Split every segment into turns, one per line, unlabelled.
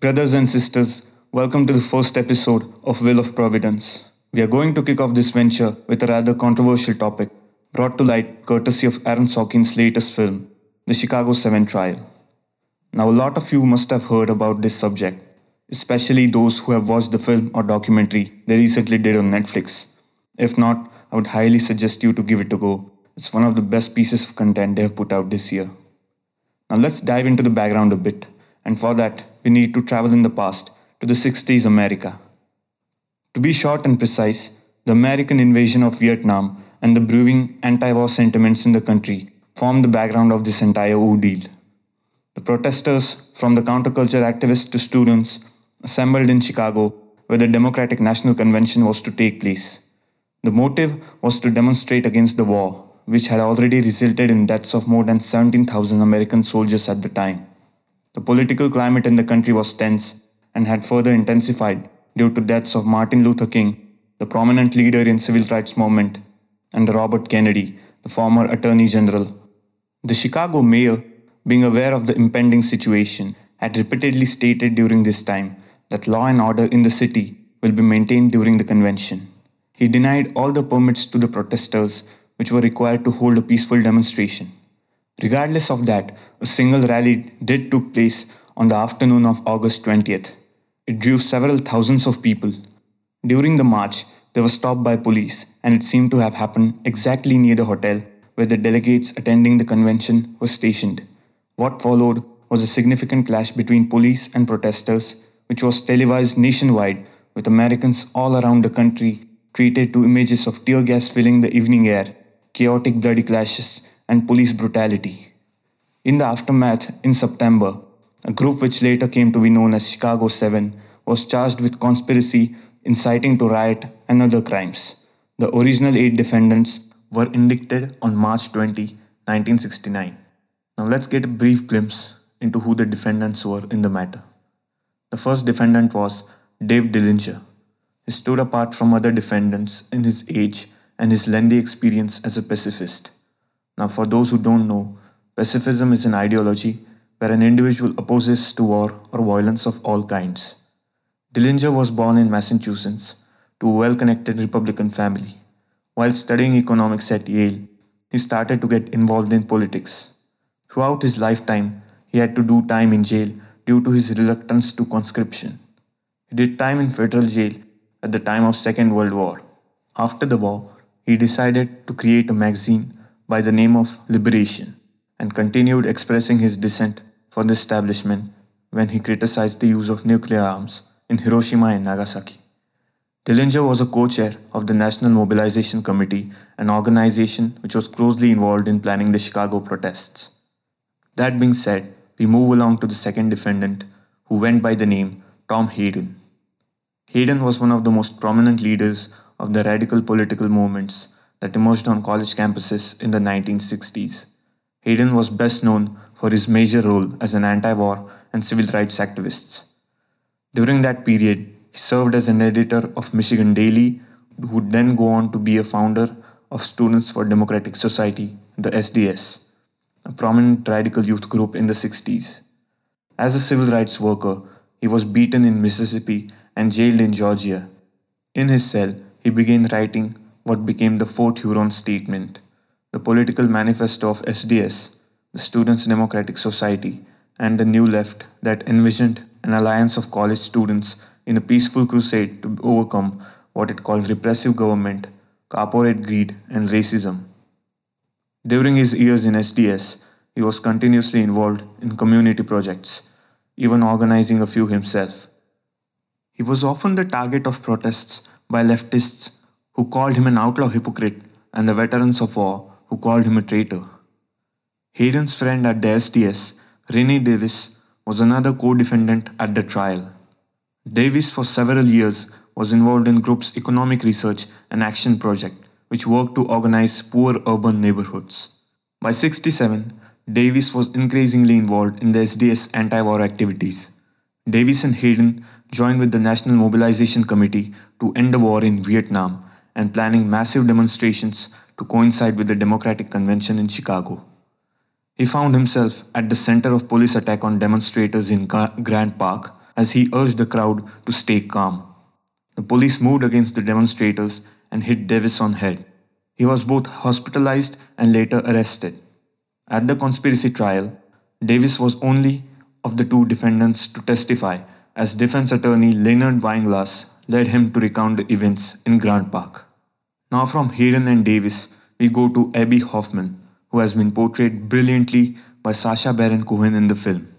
Brothers and sisters, welcome to the first episode of Will of Providence. We are going to kick off this venture with a rather controversial topic brought to light courtesy of Aaron Sorkin's latest film, The Chicago 7 Trial. Now, a lot of you must have heard about this subject, especially those who have watched the film or documentary they recently did on Netflix. If not, I would highly suggest you to give it a go. It's one of the best pieces of content they have put out this year. Now, let's dive into the background a bit, and for that, we need to travel in the past to the 60s America. To be short and precise, the American invasion of Vietnam and the brewing anti war sentiments in the country formed the background of this entire ordeal. The protesters, from the counterculture activists to students, assembled in Chicago where the Democratic National Convention was to take place. The motive was to demonstrate against the war, which had already resulted in deaths of more than 17,000 American soldiers at the time. The political climate in the country was tense and had further intensified due to deaths of Martin Luther King, the prominent leader in civil rights movement, and Robert Kennedy, the former Attorney General. The Chicago mayor, being aware of the impending situation, had repeatedly stated during this time that law and order in the city will be maintained during the convention. He denied all the permits to the protesters which were required to hold a peaceful demonstration. Regardless of that, a single rally did took place on the afternoon of August 20th. It drew several thousands of people. During the march, they were stopped by police, and it seemed to have happened exactly near the hotel where the delegates attending the convention were stationed. What followed was a significant clash between police and protesters, which was televised nationwide, with Americans all around the country treated to images of tear gas filling the evening air, chaotic bloody clashes, and police brutality. In the aftermath, in September, a group which later came to be known as Chicago 7 was charged with conspiracy, inciting to riot, and other crimes. The original eight defendants were indicted on March 20, 1969. Now let's get a brief glimpse into who the defendants were in the matter. The first defendant was Dave Dellinger. He stood apart from other defendants in his age and his lengthy experience as a pacifist. Now, for those who don't know, pacifism is an ideology where an individual opposes to war or violence of all kinds. Dellinger was born in Massachusetts to a well connected Republican family. While studying economics at Yale, he started to get involved in politics. Throughout his lifetime, he had to do time in jail due to his reluctance to conscription. He did time in federal jail at the time of Second World War. After the war, he decided to create a magazine by the name of Liberation and continued expressing his dissent for the establishment when he criticized the use of nuclear arms in Hiroshima and Nagasaki. Dellinger was a co-chair of the National Mobilization Committee, an organization which was closely involved in planning the Chicago protests. That being said, we move along to the second defendant, who went by the name Tom Hayden. Hayden was one of the most prominent leaders of the radical political movements that emerged on college campuses in the 1960s. Hayden was best known for his major role as an anti war and civil rights activist. During that period, he served as an editor of Michigan Daily, who would then go on to be a founder of Students for Democratic Society, the SDS, a prominent radical youth group in the 60s. As a civil rights worker, he was beaten in Mississippi and jailed in Georgia. In his cell, he began writing what became the Port Huron Statement, the political manifesto of SDS, the Students' Democratic Society, and the New Left that envisioned an alliance of college students in a peaceful crusade to overcome what it called repressive government, corporate greed, and racism. During his years in SDS, he was continuously involved in community projects, even organizing a few himself. He was often the target of protests by leftists who called him an outlaw hypocrite and the veterans of war who called him a traitor. Hayden's friend at the SDS, Rennie Davis, was another co defendant at the trial. Davis, for several years, was involved in group's economic research and action project, which worked to organize poor urban neighborhoods. By 67, Davis was increasingly involved in the SDS anti war activities. Davis and Hayden joined with the National Mobilization Committee to end the war in Vietnam and planning massive demonstrations to coincide with the Democratic Convention in Chicago. He found himself at the center of police attack on demonstrators in Grant Park as he urged the crowd to stay calm. The police moved against the demonstrators and hit Davis on head. He was both hospitalized and later arrested. At the conspiracy trial, Davis was only of the two defendants to testify as defense attorney Leonard Weinglass led him to recount the events in Grant Park. Now from Hayden and Davis, we go to Abbie Hoffman, who has been portrayed brilliantly by Sacha Baron Cohen in the film.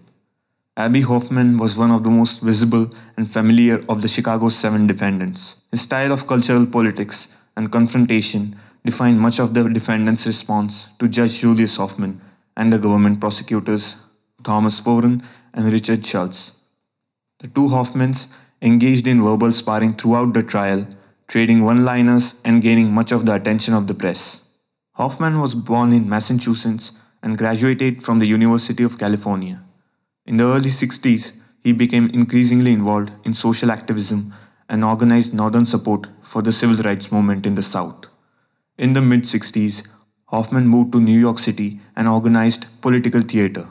Abbie Hoffman was one of the most visible and familiar of the Chicago Seven defendants. His style of cultural politics and confrontation defined much of the defendants' response to Judge Julius Hoffman and the government prosecutors Thomas Foran and Richard Schultz. The two Hoffmans engaged in verbal sparring throughout the trial, trading one liners and gaining much of the attention of the press. Hoffman was born in Massachusetts and graduated from the University of California. In the early 60s, he became increasingly involved in social activism and organized Northern support for the civil rights movement in the South. In the mid 60s, Hoffman moved to New York City and organized political theater.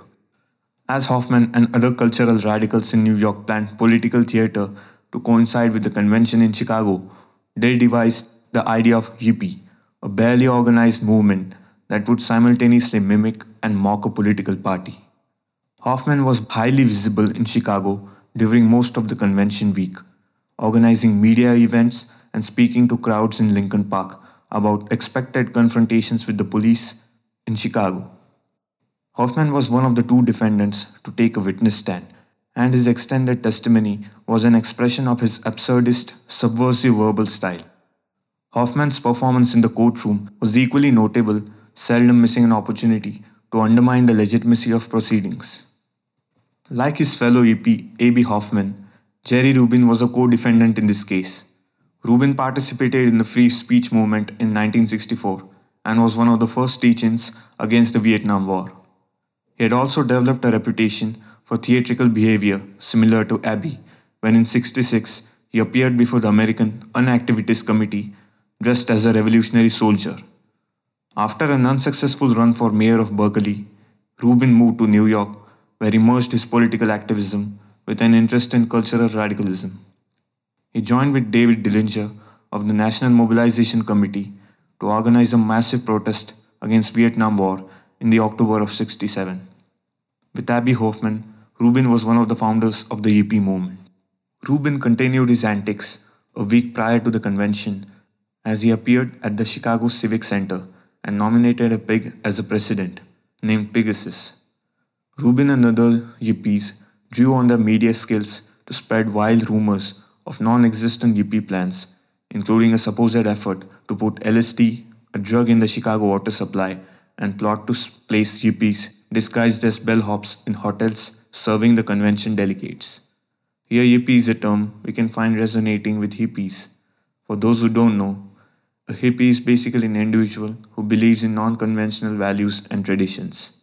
As Hoffman and other cultural radicals in New York planned political theater to coincide with the convention in Chicago, they devised the idea of Yippie, a barely organized movement that would simultaneously mimic and mock a political party. Hoffman was highly visible in Chicago during most of the convention week, organizing media events and speaking to crowds in Lincoln Park about expected confrontations with the police in Chicago. Hoffman was one of the two defendants to take a witness stand, and his extended testimony was an expression of his absurdist, subversive verbal style. Hoffman's performance in the courtroom was equally notable, seldom missing an opportunity to undermine the legitimacy of proceedings. Like his fellow Yippie, Abbie Hoffman, Jerry Rubin was a co defendant in this case. Rubin participated in the free speech movement in 1964 and was one of the first teach-ins against the Vietnam War. He had also developed a reputation for theatrical behavior similar to Abbie when in 66 he appeared before the American Unactivities Committee dressed as a revolutionary soldier. After an unsuccessful run for mayor of Berkeley, Rubin moved to New York where he merged his political activism with an interest in cultural radicalism. He joined with David Dellinger of the National Mobilization Committee to organize a massive protest against Vietnam War in the October of 67. With Abbie Hoffman, Rubin was one of the founders of the Yippie movement. Rubin continued his antics a week prior to the convention as he appeared at the Chicago Civic Center and nominated a pig as a president named Pigasus. Rubin and other yippies drew on their media skills to spread wild rumors of non existent yippie plans, including a supposed effort to put LSD, a drug, in the Chicago water supply and plot to place yippies disguised as bellhops in hotels serving the convention delegates. Here, yippie is a term we can find resonating with hippies. For those who don't know, a hippie is basically an individual who believes in non conventional values and traditions.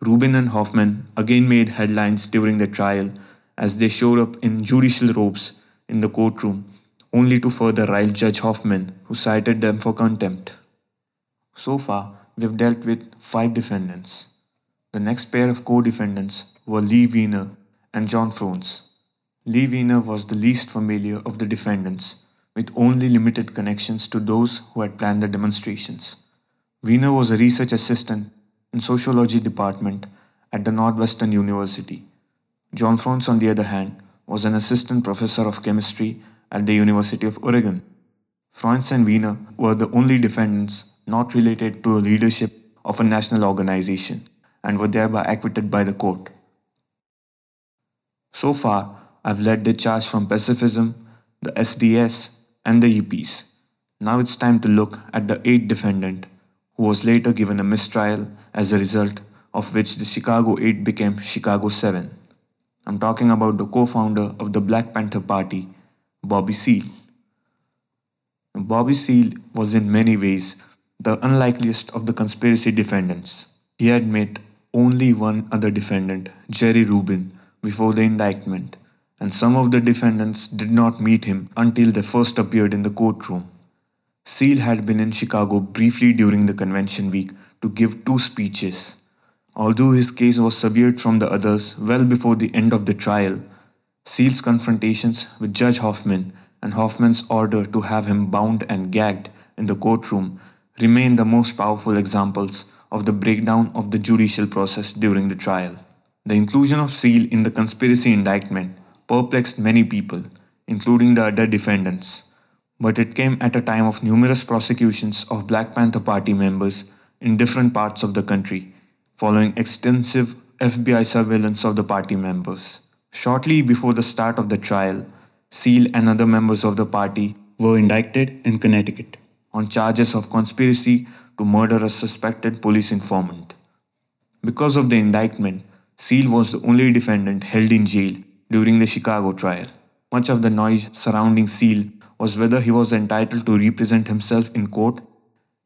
Rubin and Hoffman again made headlines during the trial as they showed up in judicial robes in the courtroom, only to further rile Judge Hoffman, who cited them for contempt. So far, we've dealt with five defendants. The next pair of co defendants were Lee Weiner and John Froines. Lee Weiner was the least familiar of the defendants, with only limited connections to those who had planned the demonstrations. Weiner was a research assistant in sociology department at the Northwestern University. John Froines, on the other hand, was an assistant professor of chemistry at the University of Oregon. Froines and Weiner were the only defendants not related to a leadership of a national organization and were thereby acquitted by the court. So far, I've led the charge from pacifism, the SDS, and the Yippies. Now it's time to look at the eighth defendant who was later given a mistrial as a result of which the Chicago 8 became Chicago 7. I'm talking about the co founder of the Black Panther Party, Bobby Seale. Bobby Seale was in many ways the unlikeliest of the conspiracy defendants. He had met only one other defendant, Jerry Rubin, before the indictment, and some of the defendants did not meet him until they first appeared in the courtroom. Seale had been in Chicago briefly during the convention week to give two speeches. Although his case was severed from the others well before the end of the trial, Seale's confrontations with Judge Hoffman and Hoffman's order to have him bound and gagged in the courtroom remain the most powerful examples of the breakdown of the judicial process during the trial. The inclusion of Seale in the conspiracy indictment perplexed many people, including the other defendants, but it came at a time of numerous prosecutions of Black Panther Party members in different parts of the country, following extensive FBI surveillance of the party members. Shortly before the start of the trial, Seale and other members of the party were indicted in Connecticut on charges of conspiracy to murder a suspected police informant. Because of the indictment, Seale was the only defendant held in jail during the Chicago trial. Much of the noise surrounding Seale was whether he was entitled to represent himself in court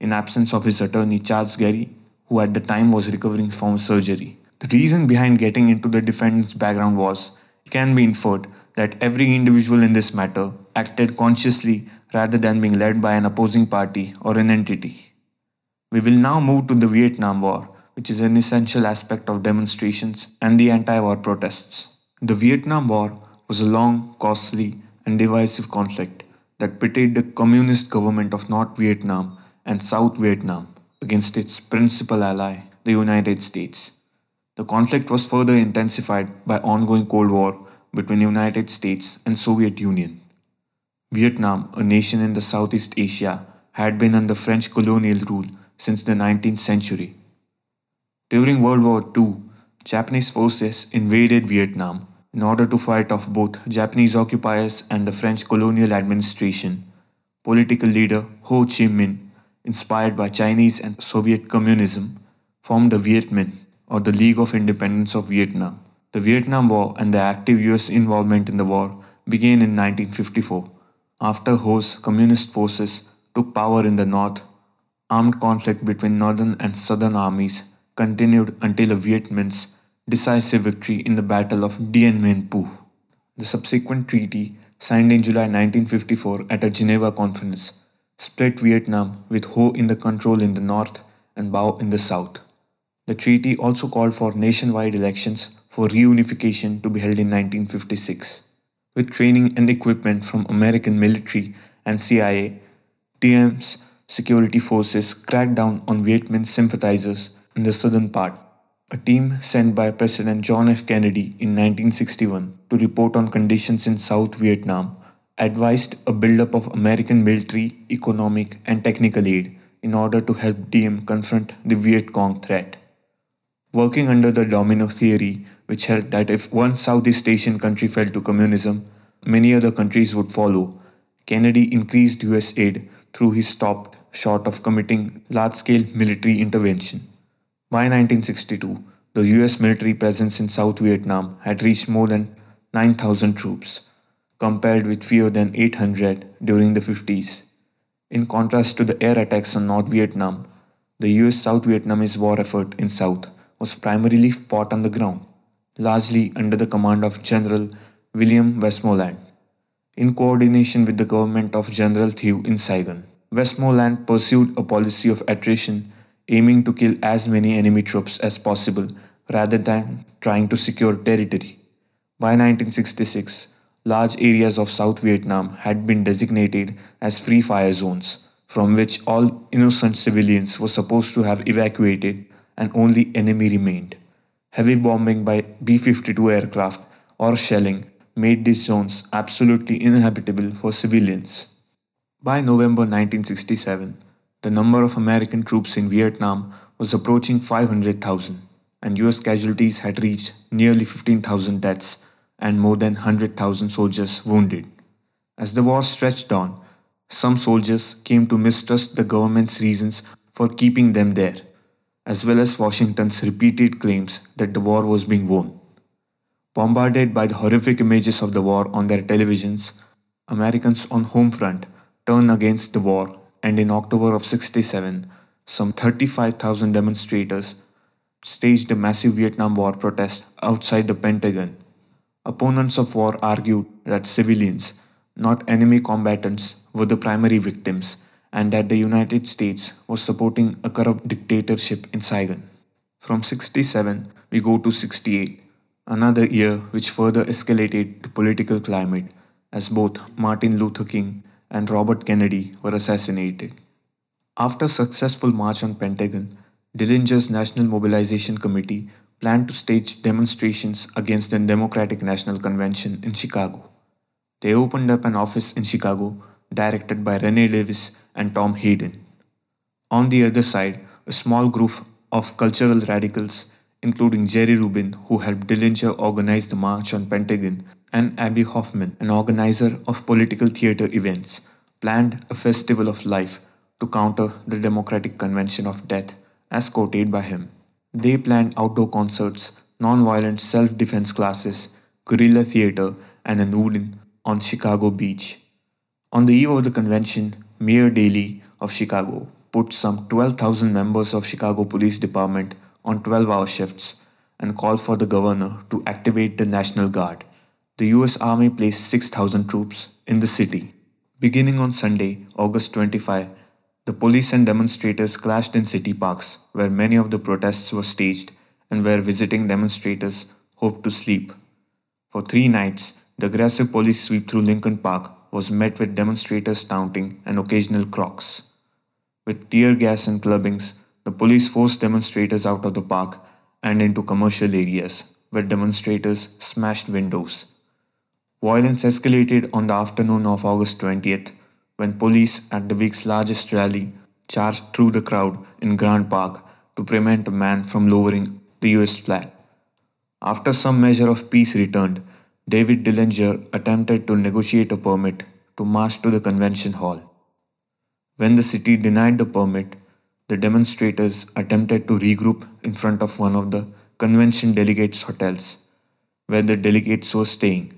in absence of his attorney Charles Garry, who at the time was recovering from surgery. The reason behind getting into the defendant's background was it can be inferred that every individual in this matter acted consciously rather than being led by an opposing party or an entity. We will now move to the Vietnam War, which is an essential aspect of demonstrations and the anti war protests. The Vietnam War was a long, costly, and divisive conflict that pitted the communist government of North Vietnam and South Vietnam against its principal ally, the United States. The conflict was further intensified by ongoing Cold War between the United States and Soviet Union. Vietnam, a nation in the Southeast Asia, had been under French colonial rule since the 19th century. During World War II, Japanese forces invaded Vietnam in order to fight off both Japanese occupiers and the French colonial administration. Political leader Ho Chi Minh, inspired by Chinese and Soviet communism, formed the Viet Minh, or the League of Independence of Vietnam. The Vietnam War and the active US involvement in the war began in 1954 after Ho's communist forces took power in the north, armed conflict between northern and southern armies continued until the Viet Minh's decisive victory in the Battle of Dien Bien Phu. The subsequent treaty, signed in July 1954 at a Geneva conference, split Vietnam with Ho in the control in the north and Bao in the south. The treaty also called for nationwide elections for reunification to be held in 1956 with training and equipment from American military and CIA, Diem's security forces cracked down on Viet Minh sympathizers in the southern part. A team sent by President John F. Kennedy in 1961 to report on conditions in South Vietnam advised a buildup of American military, economic, and technical aid in order to help Diem confront the Viet Cong threat. Working under the domino theory, which held that if one Southeast Asian country fell to communism, many other countries would follow. Kennedy increased US aid through he stopped short of committing large scale military intervention. By 1962, the US military presence in South Vietnam had reached more than 9,000 troops, compared with fewer than 800 during the 50s. In contrast to the air attacks on North Vietnam, the US South Vietnamese war effort in South was primarily fought on the ground largely under the command of General William Westmoreland, in coordination with the government of General Thieu in Saigon. Westmoreland pursued a policy of attrition, aiming to kill as many enemy troops as possible rather than trying to secure territory. By 1966, large areas of South Vietnam had been designated as free fire zones, from which all innocent civilians were supposed to have evacuated and only enemy remained. Heavy bombing by B 52 aircraft or shelling made these zones absolutely inhabitable for civilians. By November 1967, the number of American troops in Vietnam was approaching 500,000, and US casualties had reached nearly 15,000 deaths and more than 100,000 soldiers wounded. As the war stretched on, some soldiers came to mistrust the government's reasons for keeping them there as well as Washington's repeated claims that the war was being won. Bombarded by the horrific images of the war on their televisions, Americans on home front turned against the war and in October of 67, some 35,000 demonstrators staged a massive Vietnam War protest outside the Pentagon. Opponents of war argued that civilians, not enemy combatants, were the primary victims and that the United States was supporting a corrupt dictatorship in Saigon. From 67, we go to 68, another year which further escalated the political climate as both Martin Luther King and Robert Kennedy were assassinated. After successful march on Pentagon, Dellinger's National Mobilization Committee planned to stage demonstrations against the Democratic National Convention in Chicago. They opened up an office in Chicago directed by Rennie Davis and Tom Hayden. On the other side, a small group of cultural radicals, including Jerry Rubin, who helped Dellinger organize the March on Pentagon, and Abbie Hoffman, an organizer of political theater events, planned a festival of life to counter the Democratic Convention of Death as quoted by him. They planned outdoor concerts, non-violent self-defense classes, guerrilla theater, and a nude on Chicago Beach. On the eve of the convention, Mayor Daley of Chicago put some 12,000 members of Chicago Police Department on 12-hour shifts and called for the governor to activate the National Guard. The US Army placed 6,000 troops in the city. Beginning on Sunday, August 25, the police and demonstrators clashed in city parks, where many of the protests were staged and where visiting demonstrators hoped to sleep. For three nights, the aggressive police sweep through Lincoln Park was met with demonstrators taunting and occasional crocs. With tear gas and clubbings, the police forced demonstrators out of the park and into commercial areas, where demonstrators smashed windows. Violence escalated on the afternoon of August 20th when police at the week's largest rally charged through the crowd in Grant Park to prevent a man from lowering the US flag. After some measure of peace returned, David Dellinger attempted to negotiate a permit to march to the convention hall. When the city denied the permit, the demonstrators attempted to regroup in front of one of the convention delegates' hotels, where the delegates were staying.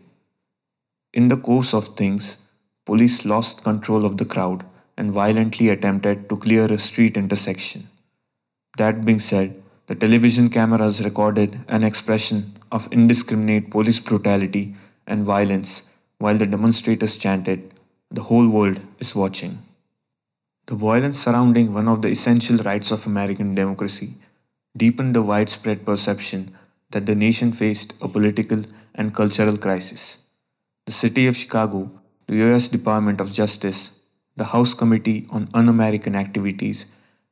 In the course of things, police lost control of the crowd and violently attempted to clear a street intersection. That being said, the television cameras recorded an expression of indiscriminate police brutality and violence while the demonstrators chanted, The whole world is watching. The violence surrounding one of the essential rights of American democracy deepened the widespread perception that the nation faced a political and cultural crisis. The city of Chicago the U.S. Department of Justice, the House Committee on Un American Activities,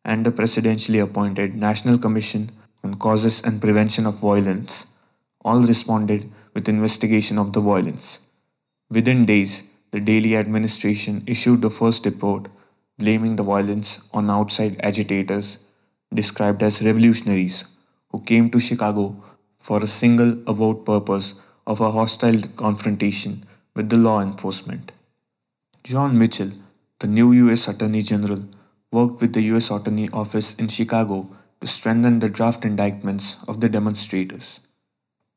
and the presidentially appointed National Commission on Causes and Prevention of Violence all responded with investigation of the violence. Within days, the Daley administration issued the first report blaming the violence on outside agitators described as revolutionaries who came to Chicago for a single avowed purpose of a hostile confrontation with the law enforcement. John Mitchell, the new U.S. Attorney General, worked with the U.S. Attorney Office in Chicago to strengthen the draft indictments of the demonstrators.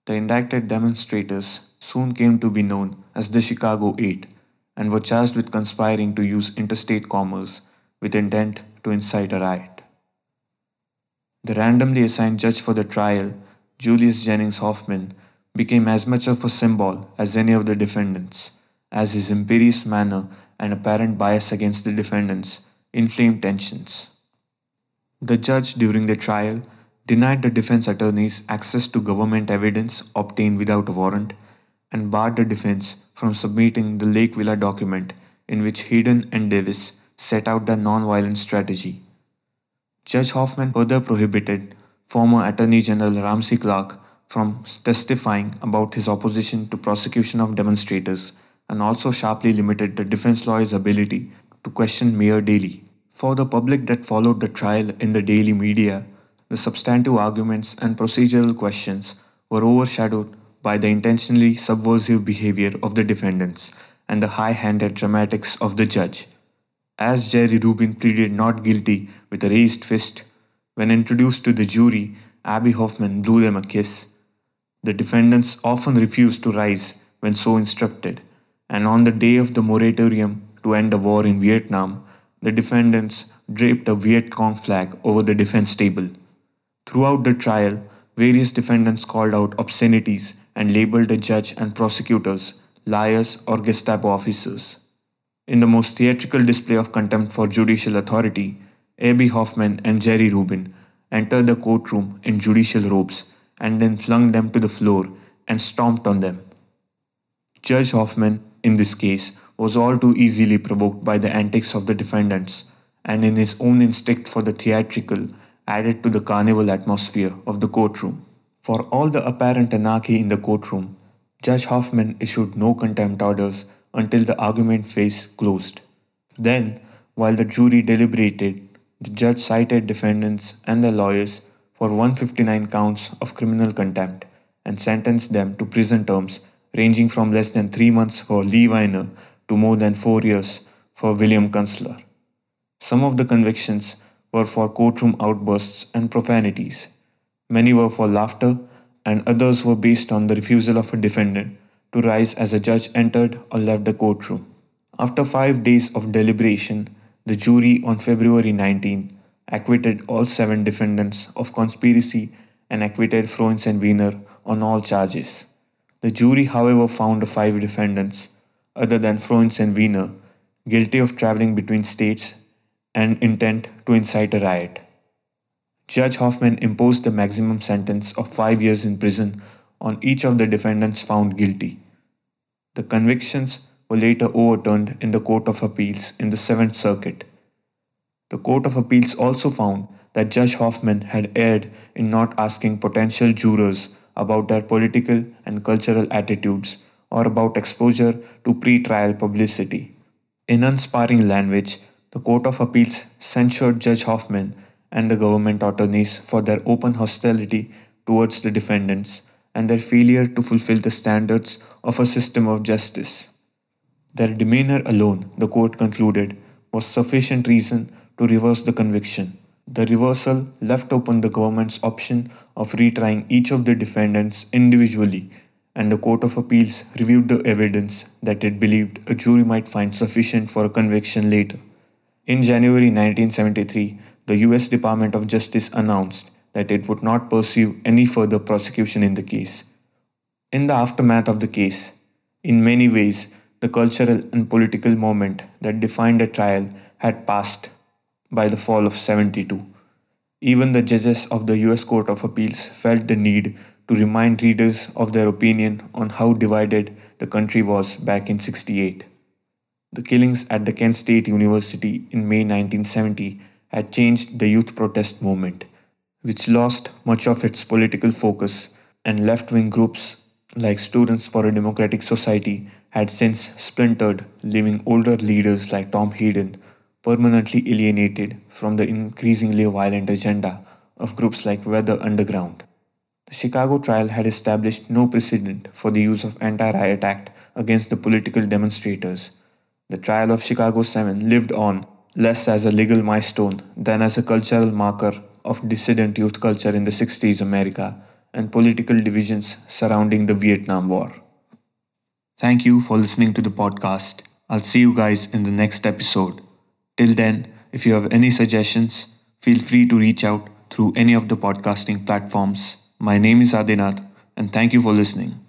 The indicted demonstrators soon came to be known as the Chicago Eight and were charged with conspiring to use interstate commerce with intent to incite a riot. The randomly assigned judge for the trial, Julius Jennings Hoffman, became as much of a symbol as any of the defendants, as his imperious manner and apparent bias against the defendants inflamed tensions. The judge during the trial denied the defense attorneys access to government evidence obtained without a warrant and barred the defense from submitting the Lake Villa document in which Hayden and Davis set out their non-violent strategy. Judge Hoffman further prohibited former Attorney General Ramsey Clark from testifying about his opposition to prosecution of demonstrators and also sharply limited the defense lawyer's ability to question Mayor Daley. For the public that followed the trial in the daily media, the substantive arguments and procedural questions were overshadowed by the intentionally subversive behavior of the defendants and the high handed dramatics of the judge. As Jerry Rubin pleaded not guilty with a raised fist, when introduced to the jury, Abbie Hoffman blew them a kiss the defendants often refused to rise when so instructed, and on the day of the moratorium to end the war in Vietnam, the defendants draped a Viet Cong flag over the defense table. Throughout the trial, various defendants called out obscenities and labeled the judge and prosecutors liars or Gestapo officers. In the most theatrical display of contempt for judicial authority, Abbie Hoffman and Jerry Rubin entered the courtroom in judicial robes and then flung them to the floor and stomped on them. Judge Hoffman, in this case, was all too easily provoked by the antics of the defendants, and in his own instinct for the theatrical, added to the carnival atmosphere of the courtroom. For all the apparent anarchy in the courtroom, Judge Hoffman issued no contempt orders until the argument phase closed. Then, while the jury deliberated, the judge cited defendants and their lawyers for 159 counts of criminal contempt and sentenced them to prison terms ranging from less than three months for Lee Weiner to more than four years for William Kunstler. Some of the convictions were for courtroom outbursts and profanities. Many were for laughter, and others were based on the refusal of a defendant to rise as a judge entered or left the courtroom. After five days of deliberation, the jury on February 19 acquitted all seven defendants of conspiracy and acquitted Froines and Weiner on all charges. The jury, however, found five defendants, other than Froines and Weiner, guilty of traveling between states and intent to incite a riot. Judge Hoffman imposed the maximum sentence of five years in prison on each of the defendants found guilty. The convictions were later overturned in the Court of Appeals in the Seventh Circuit. The Court of Appeals also found that Judge Hoffman had erred in not asking potential jurors about their political and cultural attitudes or about exposure to pre trial publicity. In unsparing language, the Court of Appeals censured Judge Hoffman and the government attorneys for their open hostility towards the defendants and their failure to fulfill the standards of a system of justice. Their demeanor alone, the court concluded, was sufficient reason to reverse the conviction. The reversal left open the government's option of retrying each of the defendants individually, and the Court of Appeals reviewed the evidence that it believed a jury might find sufficient for a conviction later. In January 1973, the US Department of Justice announced that it would not pursue any further prosecution in the case. In the aftermath of the case, in many ways, the cultural and political moment that defined the trial had passed by the fall of 72. Even the judges of the US Court of Appeals felt the need to remind readers of their opinion on how divided the country was back in 68. The killings at the Kent State University in May 1970 had changed the youth protest movement which lost much of its political focus, and left wing groups like Students for a Democratic Society had since splintered, leaving older leaders like Tom Hayden permanently alienated from the increasingly violent agenda of groups like Weather Underground. The Chicago trial had established no precedent for the use of anti-riot act against the political demonstrators. The trial of Chicago 7 lived on less as a legal milestone than as a cultural marker of dissident youth culture in the 60s America and political divisions surrounding the Vietnam War. Thank you for listening to the podcast. I'll see you guys in the next episode. Till then, if you have any suggestions, feel free to reach out through any of the podcasting platforms. My name is Adinath, and thank you for listening.